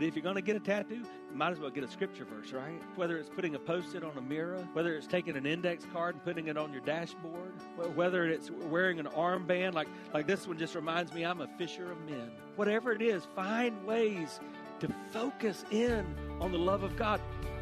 But if you're going to get a tattoo, you might as well get a scripture verse, right? Whether it's putting a post it on a mirror, whether it's taking an index card and putting it on your dashboard, whether it's wearing an armband, like, like this one just reminds me I'm a fisher of men. Whatever it is, find ways to focus in on the love of God.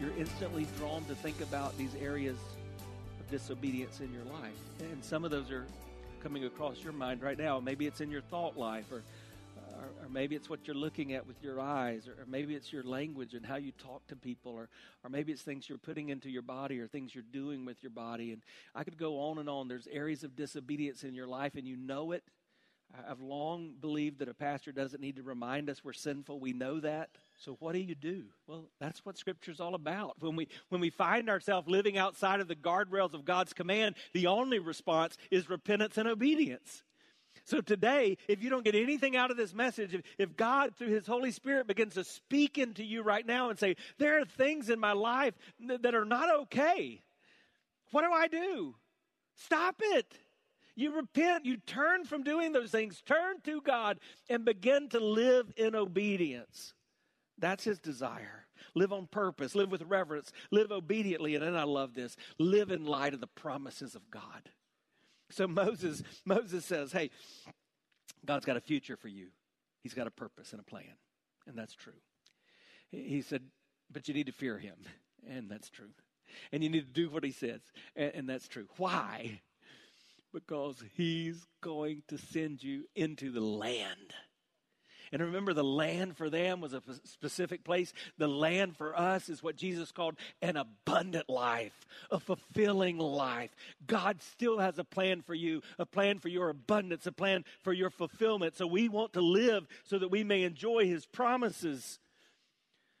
you're instantly drawn to think about these areas of disobedience in your life. And some of those are coming across your mind right now. Maybe it's in your thought life, or, or, or maybe it's what you're looking at with your eyes, or, or, maybe it's your language and how you talk to people, or, or maybe it's things you're putting into your body or things you're doing with your body. And I could go on and on. There's areas of disobedience in your life, and you know it. I've long believed that a pastor doesn't need to remind us we're sinful. We know that. So what do you do? Well, that's what scripture's all about. When we when we find ourselves living outside of the guardrails of God's command, the only response is repentance and obedience. So today, if you don't get anything out of this message, if, if God through his Holy Spirit begins to speak into you right now and say, there are things in my life that, that are not okay. What do I do? Stop it. You repent, you turn from doing those things, turn to God, and begin to live in obedience. That's his desire. Live on purpose, live with reverence, live obediently, and then I love this live in light of the promises of God. So Moses, Moses says, Hey, God's got a future for you. He's got a purpose and a plan. And that's true. He said, But you need to fear him. And that's true. And you need to do what he says. And, and that's true. Why? Because he's going to send you into the land and remember, the land for them was a specific place. The land for us is what Jesus called an abundant life, a fulfilling life. God still has a plan for you, a plan for your abundance, a plan for your fulfillment. So we want to live so that we may enjoy his promises.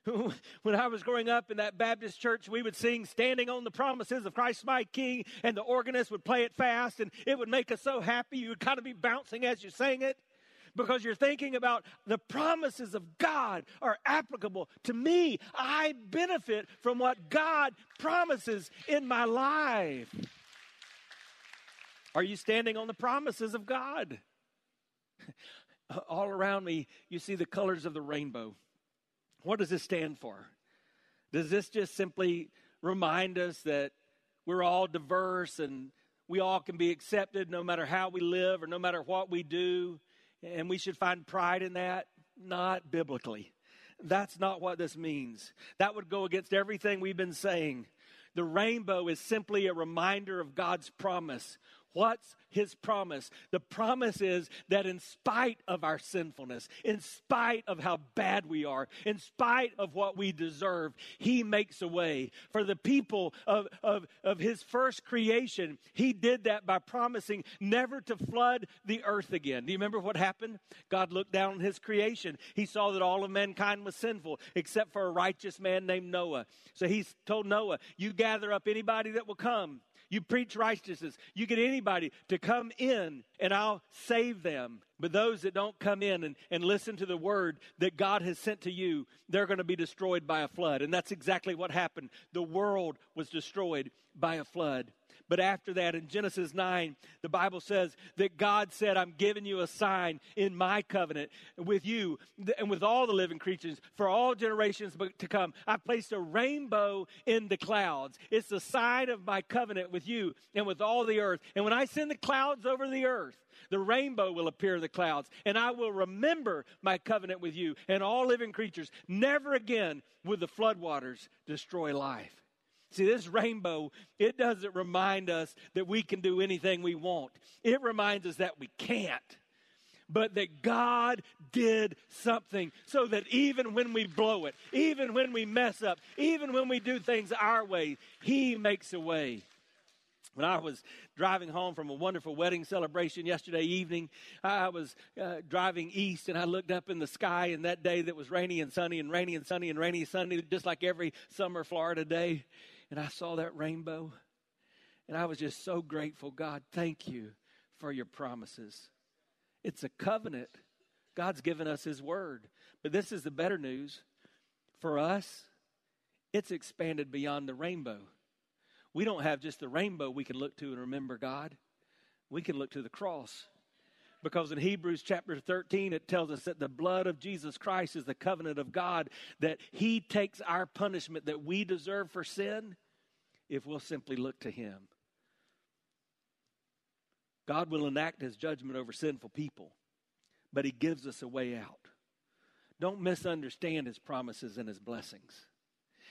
when I was growing up in that Baptist church, we would sing Standing on the Promises of Christ my King, and the organist would play it fast, and it would make us so happy. You would kind of be bouncing as you sang it because you're thinking about the promises of God are applicable to me. I benefit from what God promises in my life. Are you standing on the promises of God? All around me, you see the colors of the rainbow. What does this stand for? Does this just simply remind us that we're all diverse and we all can be accepted no matter how we live or no matter what we do? and we should find pride in that? Not biblically. That's not what this means. That would go against everything we've been saying. The rainbow is simply a reminder of God's promise. What's his promise? The promise is that in spite of our sinfulness, in spite of how bad we are, in spite of what we deserve, he makes a way. For the people of, of, of his first creation, he did that by promising never to flood the earth again. Do you remember what happened? God looked down on his creation. He saw that all of mankind was sinful except for a righteous man named Noah. So he told Noah, You gather up anybody that will come you preach righteousness. You get anybody to come in and I'll save them. But those that don't come in and, and listen to the word that God has sent to you, they're going to be destroyed by a flood. And that's exactly what happened. The world was destroyed by a flood. But after that, in Genesis 9, the Bible says that God said, I'm giving you a sign in my covenant with you and with all the living creatures for all generations to come. I placed a rainbow in the clouds. It's the sign of my covenant with you and with all the earth. And when I send the clouds over the earth, The rainbow will appear in the clouds, and I will remember my covenant with you and all living creatures. Never again will the floodwaters destroy life. See, this rainbow, it doesn't remind us that we can do anything we want. It reminds us that we can't. But that God did something so that even when we blow it, even when we mess up, even when we do things our way, He makes a way. When I was driving home from a wonderful wedding celebration yesterday evening, I was uh, driving east and I looked up in the sky, and that day that was rainy and sunny and rainy and sunny and rainy and sunny, just like every summer Florida day, and I saw that rainbow. And I was just so grateful. God, thank you for your promises. It's a covenant. God's given us His word. But this is the better news. For us, it's expanded beyond the rainbow. We don't have just the rainbow we can look to and remember God. We can look to the cross. Because in Hebrews chapter 13, it tells us that the blood of Jesus Christ is the covenant of God, that He takes our punishment that we deserve for sin if we'll simply look to Him. God will enact His judgment over sinful people, but He gives us a way out. Don't misunderstand His promises and His blessings.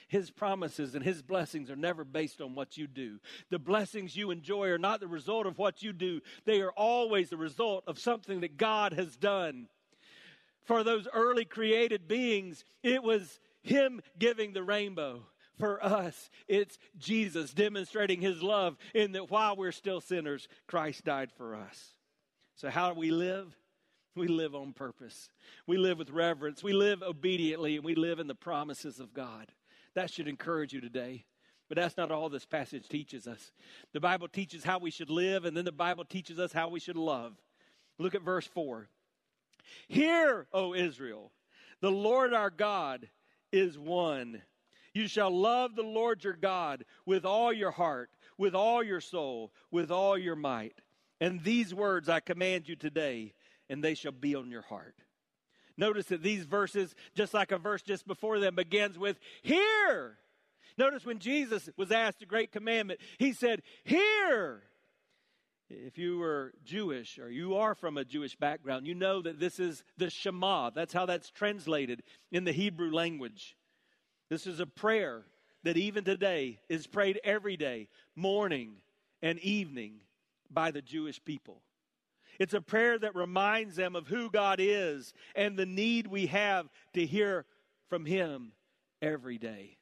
His promises and His blessings are never based on what you do. The blessings you enjoy are not the result of what you do, they are always the result of something that God has done. For those early created beings, it was Him giving the rainbow. For us, it's Jesus demonstrating His love in that while we're still sinners, Christ died for us. So, how do we live? We live on purpose. We live with reverence. We live obediently, and we live in the promises of God. That should encourage you today. But that's not all this passage teaches us. The Bible teaches how we should live, and then the Bible teaches us how we should love. Look at verse 4. Hear, O Israel, the Lord our God is one. You shall love the Lord your God with all your heart, with all your soul, with all your might. And these words I command you today, and they shall be on your heart. Notice that these verses, just like a verse just before them, begins with, Hear. Notice when Jesus was asked a great commandment, he said, Hear. If you were Jewish or you are from a Jewish background, you know that this is the Shema. That's how that's translated in the Hebrew language. This is a prayer that even today is prayed every day, morning and evening, by the Jewish people. It's a prayer that reminds them of who God is and the need we have to hear from Him every day.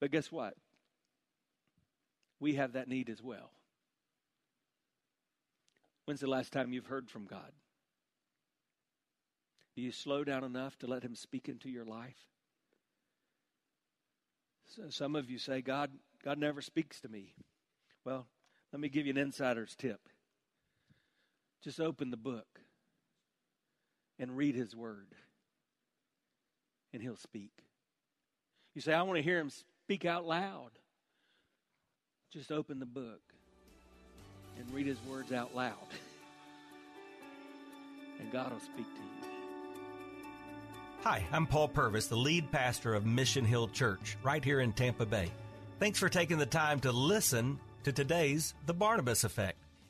But guess what? We have that need as well. When's the last time you've heard from God? Do you slow down enough to let Him speak into your life? So some of you say, God, God never speaks to me. Well, let me give you an insider's tip. Just open the book and read his word, and he'll speak. You say, I want to hear him speak out loud. Just open the book and read his words out loud, and God will speak to you. Hi, I'm Paul Purvis, the lead pastor of Mission Hill Church, right here in Tampa Bay. Thanks for taking the time to listen to today's The Barnabas Effect.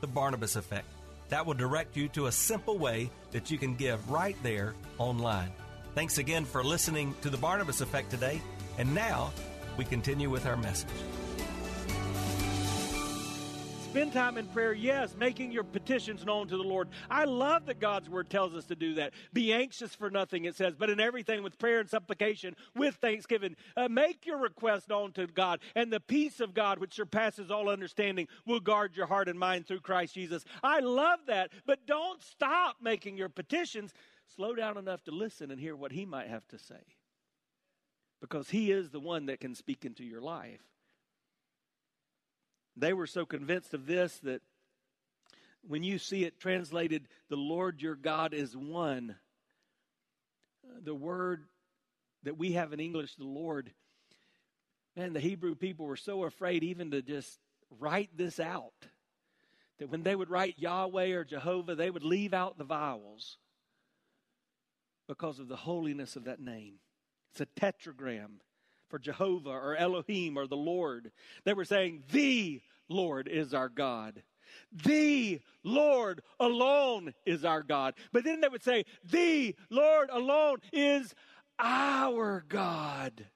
the Barnabas Effect. That will direct you to a simple way that you can give right there online. Thanks again for listening to the Barnabas Effect today. And now we continue with our message. Spend time in prayer, yes, making your petitions known to the Lord. I love that God's word tells us to do that. Be anxious for nothing, it says, but in everything with prayer and supplication, with thanksgiving. Uh, make your request known to God, and the peace of God, which surpasses all understanding, will guard your heart and mind through Christ Jesus. I love that, but don't stop making your petitions. Slow down enough to listen and hear what He might have to say. Because He is the one that can speak into your life. They were so convinced of this that when you see it translated, the Lord your God is one, the word that we have in English, the Lord, man, the Hebrew people were so afraid even to just write this out that when they would write Yahweh or Jehovah, they would leave out the vowels because of the holiness of that name. It's a tetragram for Jehovah or Elohim or the Lord. They were saying, The Lord is our God. The Lord alone is our God. But then they would say, The Lord alone is our God.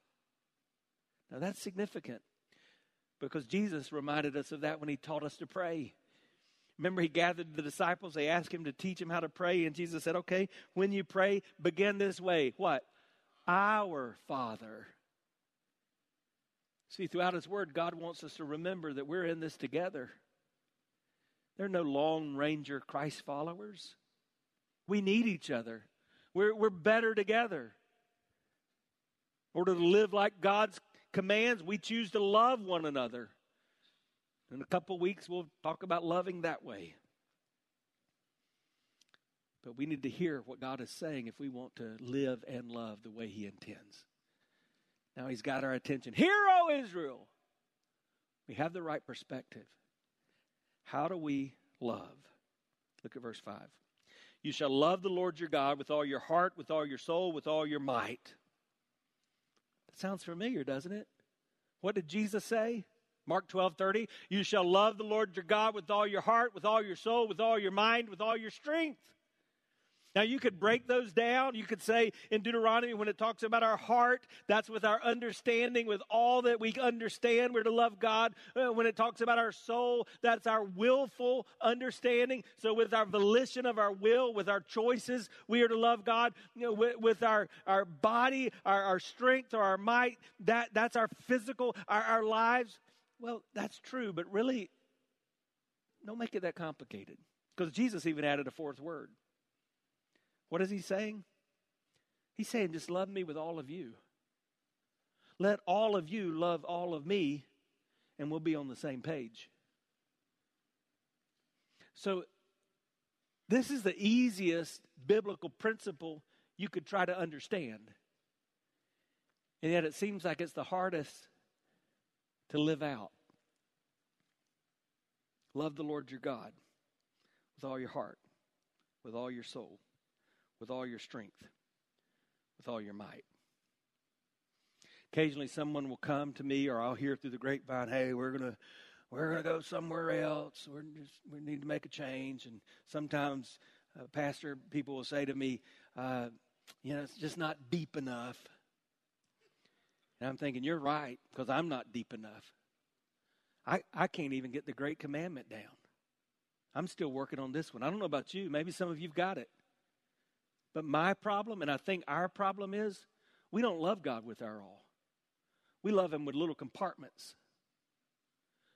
Now that's significant because Jesus reminded us of that when he taught us to pray. Remember, he gathered the disciples, they asked him to teach them how to pray, and Jesus said, Okay, when you pray, begin this way. What? Our Father. See, throughout his word, God wants us to remember that we're in this together. There are no lone ranger Christ followers. We need each other. We're, we're better together. In order to live like God's commands, we choose to love one another. In a couple weeks, we'll talk about loving that way. But we need to hear what God is saying if we want to live and love the way He intends. Now He's got our attention. Hear, O Israel! We have the right perspective. How do we love? Look at verse 5. You shall love the Lord your God with all your heart, with all your soul, with all your might. That sounds familiar, doesn't it? What did Jesus say? Mark 12, 30. You shall love the Lord your God with all your heart, with all your soul, with all your mind, with all your strength. Now, you could break those down. You could say in Deuteronomy, when it talks about our heart, that's with our understanding, with all that we understand, we're to love God. Uh, when it talks about our soul, that's our willful understanding. So, with our volition of our will, with our choices, we are to love God. You know, with, with our, our body, our, our strength, or our might, that, that's our physical, our, our lives. Well, that's true, but really, don't make it that complicated. Because Jesus even added a fourth word. What is he saying? He's saying, just love me with all of you. Let all of you love all of me, and we'll be on the same page. So, this is the easiest biblical principle you could try to understand. And yet, it seems like it's the hardest to live out. Love the Lord your God with all your heart, with all your soul, with all your strength, with all your might. Occasionally, someone will come to me, or I'll hear through the grapevine, "Hey, we're gonna we're gonna go somewhere else. We're just we need to make a change." And sometimes, uh, pastor people will say to me, uh, "You know, it's just not deep enough." And I'm thinking, you're right, because I'm not deep enough. I, I can't even get the great commandment down. I'm still working on this one. I don't know about you. Maybe some of you've got it. But my problem, and I think our problem is, we don't love God with our all. We love Him with little compartments.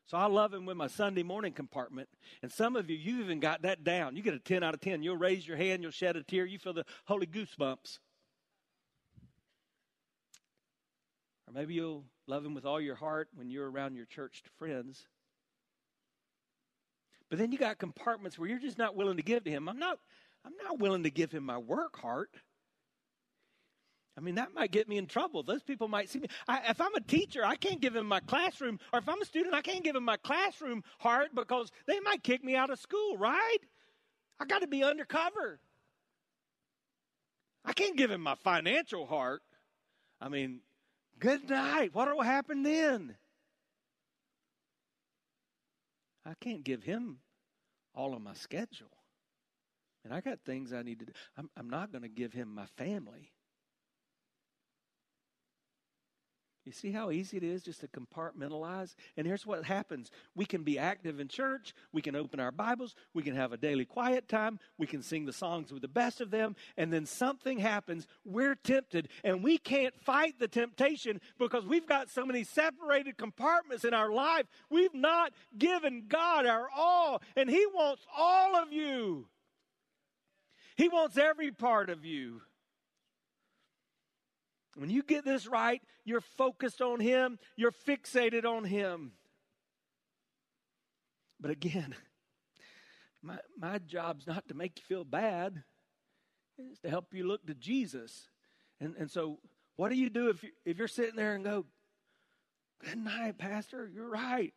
So I love Him with my Sunday morning compartment. And some of you, you've even got that down. You get a 10 out of 10. You'll raise your hand, you'll shed a tear, you feel the holy goosebumps. Or maybe you'll love Him with all your heart when you're around your church friends. But then you got compartments where you're just not willing to give to Him. I'm not, I'm not willing to give Him my work heart. I mean, that might get me in trouble. Those people might see me. I, if I'm a teacher, I can't give him my classroom, or if I'm a student, I can't give him my classroom heart because they might kick me out of school, right? I got to be undercover. I can't give him my financial heart. I mean, Good night. What will happen then? I can't give him all of my schedule. And I got things I need to do. I'm, I'm not going to give him my family. You see how easy it is just to compartmentalize? And here's what happens we can be active in church, we can open our Bibles, we can have a daily quiet time, we can sing the songs with the best of them, and then something happens. We're tempted, and we can't fight the temptation because we've got so many separated compartments in our life. We've not given God our all, and He wants all of you. He wants every part of you. When you get this right, you're focused on Him, you're fixated on Him. But again, my, my job's not to make you feel bad, it's to help you look to Jesus. And, and so, what do you do if, you, if you're sitting there and go, Good night, Pastor, you're right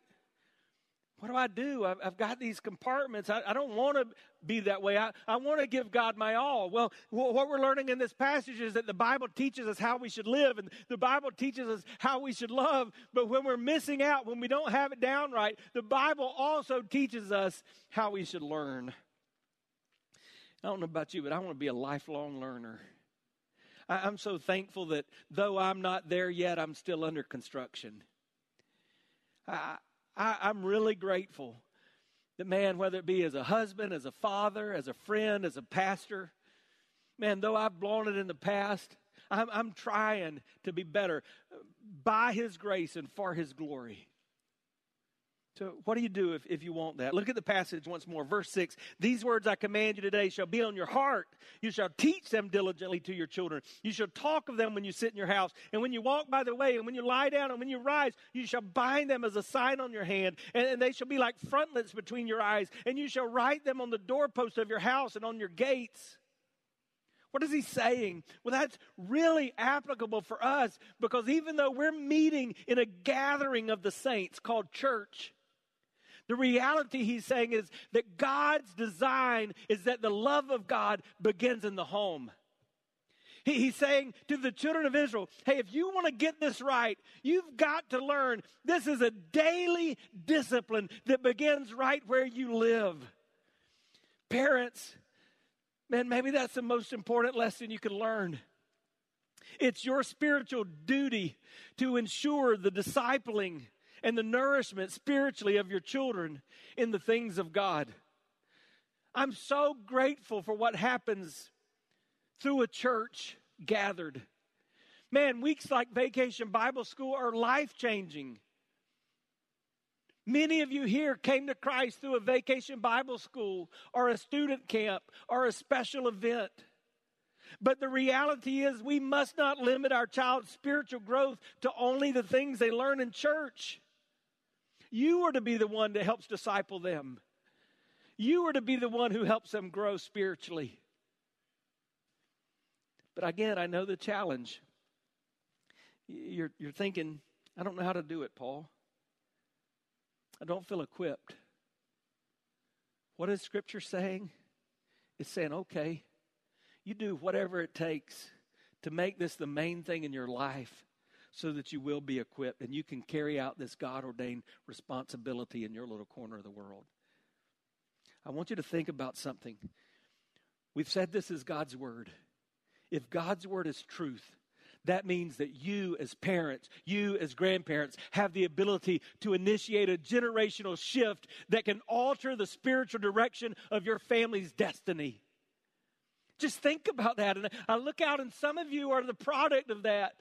what do I do? I've, I've got these compartments. I, I don't want to be that way. I, I want to give God my all. Well, what we're learning in this passage is that the Bible teaches us how we should live, and the Bible teaches us how we should love. But when we're missing out, when we don't have it down right, the Bible also teaches us how we should learn. I don't know about you, but I want to be a lifelong learner. I, I'm so thankful that though I'm not there yet, I'm still under construction. I, I, am really grateful that, man, whether it be as a husband, as a father, as a friend, as a pastor, man, though I've blown it in the past, I'm, I'm trying to be better by His grace and for His glory. So, what do you do if, if you want that? Look at the passage once more. Verse 6 These words I command you today shall be on your heart. You shall teach them diligently to your children. You shall talk of them when you sit in your house, and when you walk by the way, and when you lie down, and when you rise. You shall bind them as a sign on your hand, and, and they shall be like frontlets between your eyes, and you shall write them on the doorposts of your house and on your gates. What is he saying? Well, that's really applicable for us because even though we're meeting in a gathering of the saints called church, the reality he's saying is that God's design is that the love of God begins in the home. he's saying to the children of Israel, hey, if you want to get this right, you've got to learn this is a daily discipline that begins right where you live. Parents, man, maybe that's the most important lesson you can learn. It's your spiritual duty to ensure the discipling and the nourishment spiritually of your children in the things of God. I'm so grateful for what happens through a church gathered. Man, weeks like Vacation Bible School are life changing. Many of you here came to Christ through a vacation Bible school or a student camp or a special event. But the reality is, we must not limit our child's spiritual growth to only the things they learn in church. You are to be the one that helps disciple them. You are to be the one who helps them grow spiritually. But again, I know the challenge. You're, you're thinking, I don't know how to do it, Paul. I don't feel equipped. What is Scripture saying? It's saying, okay, you do whatever it takes to make this the main thing in your life so that you will be equipped and you can carry out this God ordained responsibility in your little corner of the world. I want you to think about something. We've said this is God's word. If God's word is truth, that means that you, as parents, you, as grandparents, have the ability to initiate a generational shift that can alter the spiritual direction of your family's destiny. Just think about that. And I look out, and some of you are the product of that.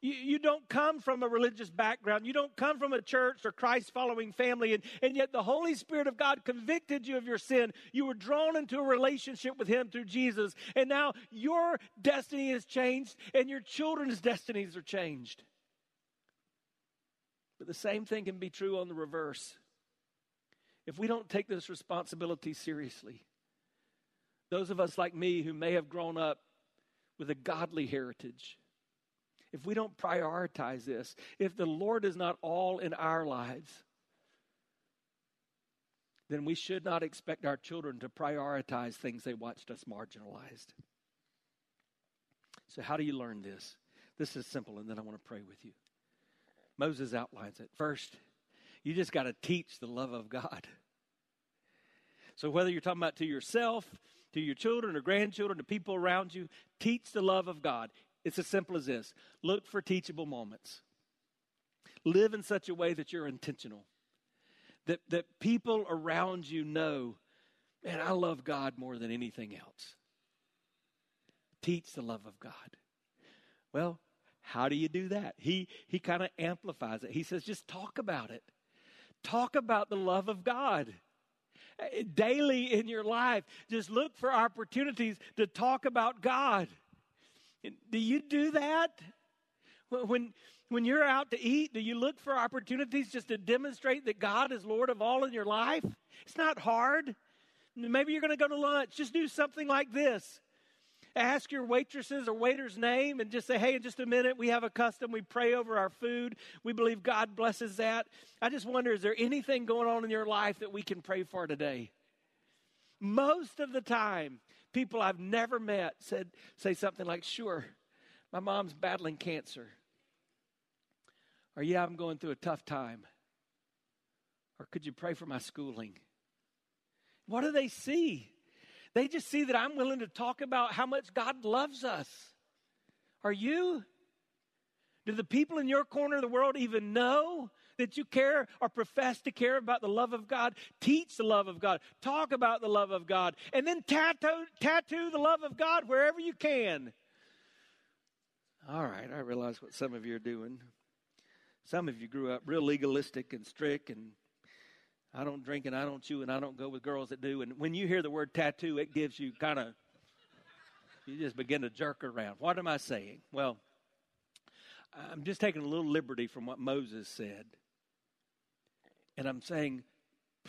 You, you don't come from a religious background. You don't come from a church or Christ following family. And, and yet the Holy Spirit of God convicted you of your sin. You were drawn into a relationship with Him through Jesus. And now your destiny is changed and your children's destinies are changed. But the same thing can be true on the reverse. If we don't take this responsibility seriously, those of us like me who may have grown up with a godly heritage, if we don't prioritize this, if the Lord is not all in our lives, then we should not expect our children to prioritize things they watched us marginalized. So, how do you learn this? This is simple, and then I want to pray with you. Moses outlines it. First, you just got to teach the love of God. So, whether you're talking about to yourself, to your children or grandchildren, to people around you, teach the love of God. It's as simple as this look for teachable moments. Live in such a way that you're intentional, that, that people around you know, man, I love God more than anything else. Teach the love of God. Well, how do you do that? He, he kind of amplifies it. He says, just talk about it. Talk about the love of God eh, daily in your life. Just look for opportunities to talk about God. Do you do that? When, when you're out to eat, do you look for opportunities just to demonstrate that God is Lord of all in your life? It's not hard. Maybe you're going to go to lunch. Just do something like this. Ask your waitresses or waiter's name and just say, hey, in just a minute, we have a custom. We pray over our food. We believe God blesses that. I just wonder, is there anything going on in your life that we can pray for today? Most of the time, people I've never met said, say something like, sure, my mom's battling cancer. Or, yeah, I'm going through a tough time. Or, could you pray for my schooling? What do they see? They just see that I'm willing to talk about how much God loves us. Are you? Do the people in your corner of the world even know that you care or profess to care about the love of God? Teach the love of God. Talk about the love of God. And then tattoo, tattoo the love of God wherever you can. All right, I realize what some of you are doing. Some of you grew up real legalistic and strict and I don't drink and I don't chew and I don't go with girls that do. And when you hear the word tattoo, it gives you kind of, you just begin to jerk around. What am I saying? Well, I'm just taking a little liberty from what Moses said. And I'm saying,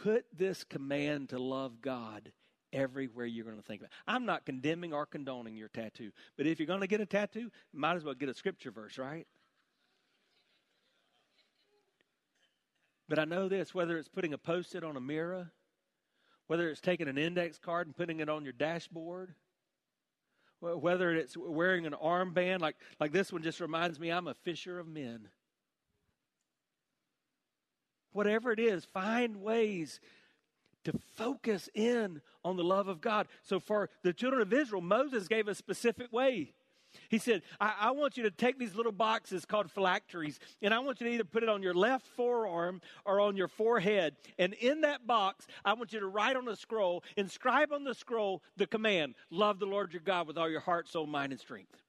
put this command to love God everywhere you're going to think about. I'm not condemning or condoning your tattoo, but if you're going to get a tattoo, might as well get a scripture verse, right? But I know this whether it's putting a post it on a mirror, whether it's taking an index card and putting it on your dashboard, whether it's wearing an armband, like, like this one just reminds me I'm a fisher of men. Whatever it is, find ways to focus in on the love of God. So for the children of Israel, Moses gave a specific way. He said, I, I, want you to take these little boxes called phylacteries, and I want you to either put it on your left forearm or on your forehead. And in that box, I want you to write on a scroll, inscribe on the scroll the command Love the Lord your God with all your heart, soul, mind, and strength.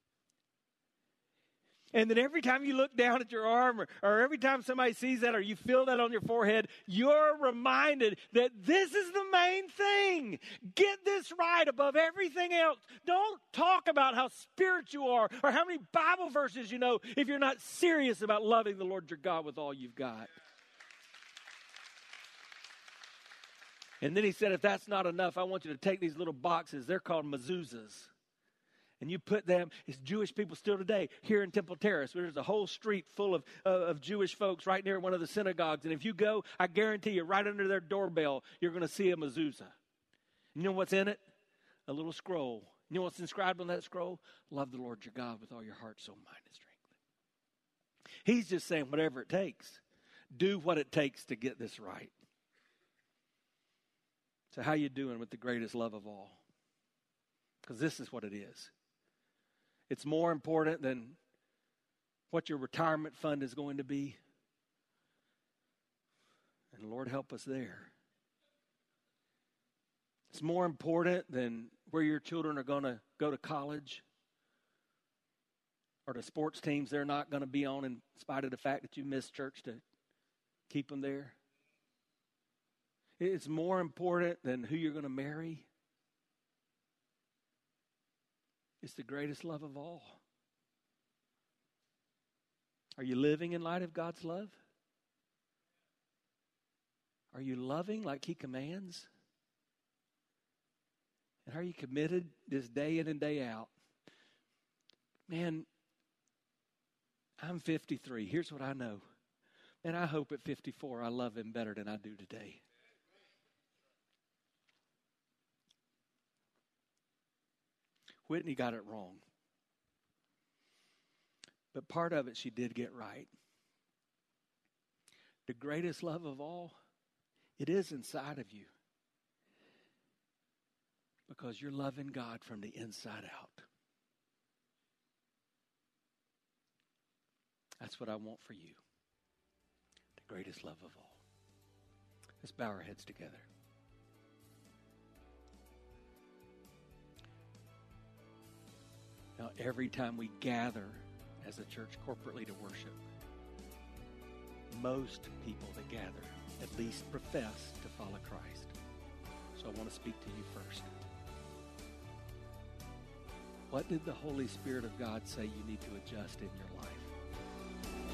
And then every time you look down at your arm or, or, every time somebody sees that or you feel that on your forehead, you're reminded that this is the main thing. Get this right above everything else. Don't talk about how spiritual you are or how many Bible verses you know if you're not serious about loving the Lord your God with all you've got. And then he said, if that's not enough, I want you to take these little boxes. They're called mezuzahs and you put them, it's Jewish people still today here in Temple Terrace. There's a whole street full of, uh, of Jewish folks right near one of the synagogues. And if you go, I guarantee you, right under their doorbell, you're going to see a mezuzah. You know what's in it? A little scroll. You know what's inscribed on that scroll? Love the Lord your God with all your heart, soul, mind, and strength. He's just saying, whatever it takes, do what it takes to get this right. So, how you doing with the greatest love of all? Because this is what it is. It's more important than what your retirement fund is going to be. And Lord, help us there. It's more important than where your children are going to go to college or the sports teams they're not going to be on in spite of the fact that you missed church to keep them there. It's more important than who you're going to marry. It's the greatest love of all. Are you living in light of God's love? Are you loving like He commands? And are you committed this day in and day out? Man, I'm 53. Here's what I know. And I hope at 54 I love Him better than I do today. Whitney got it wrong. But part of it she did get right. The greatest love of all, it is inside of you. Because you're loving God from the inside out. That's what I want for you. The greatest love of all. Let's bow our heads together. Every time we gather as a church corporately to worship, most people that gather at least profess to follow Christ. So I want to speak to you first. What did the Holy Spirit of God say you need to adjust in your life?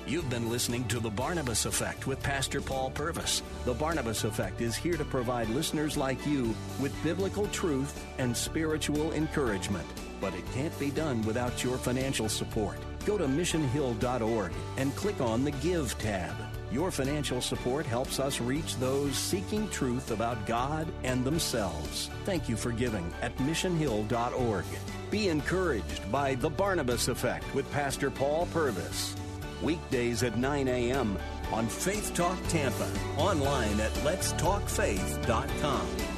You've been listening to The Barnabas Effect with Pastor Paul Purvis. The Barnabas Effect is here to provide listeners like you with biblical truth and spiritual encouragement. But it can't be done without your financial support. Go to missionhill.org and click on the Give tab. Your financial support helps us reach those seeking truth about God and themselves. Thank you for giving at missionhill.org. Be encouraged by The Barnabas Effect with Pastor Paul Purvis. Weekdays at 9 a.m. on Faith Talk Tampa. Online at letstalkfaith.com.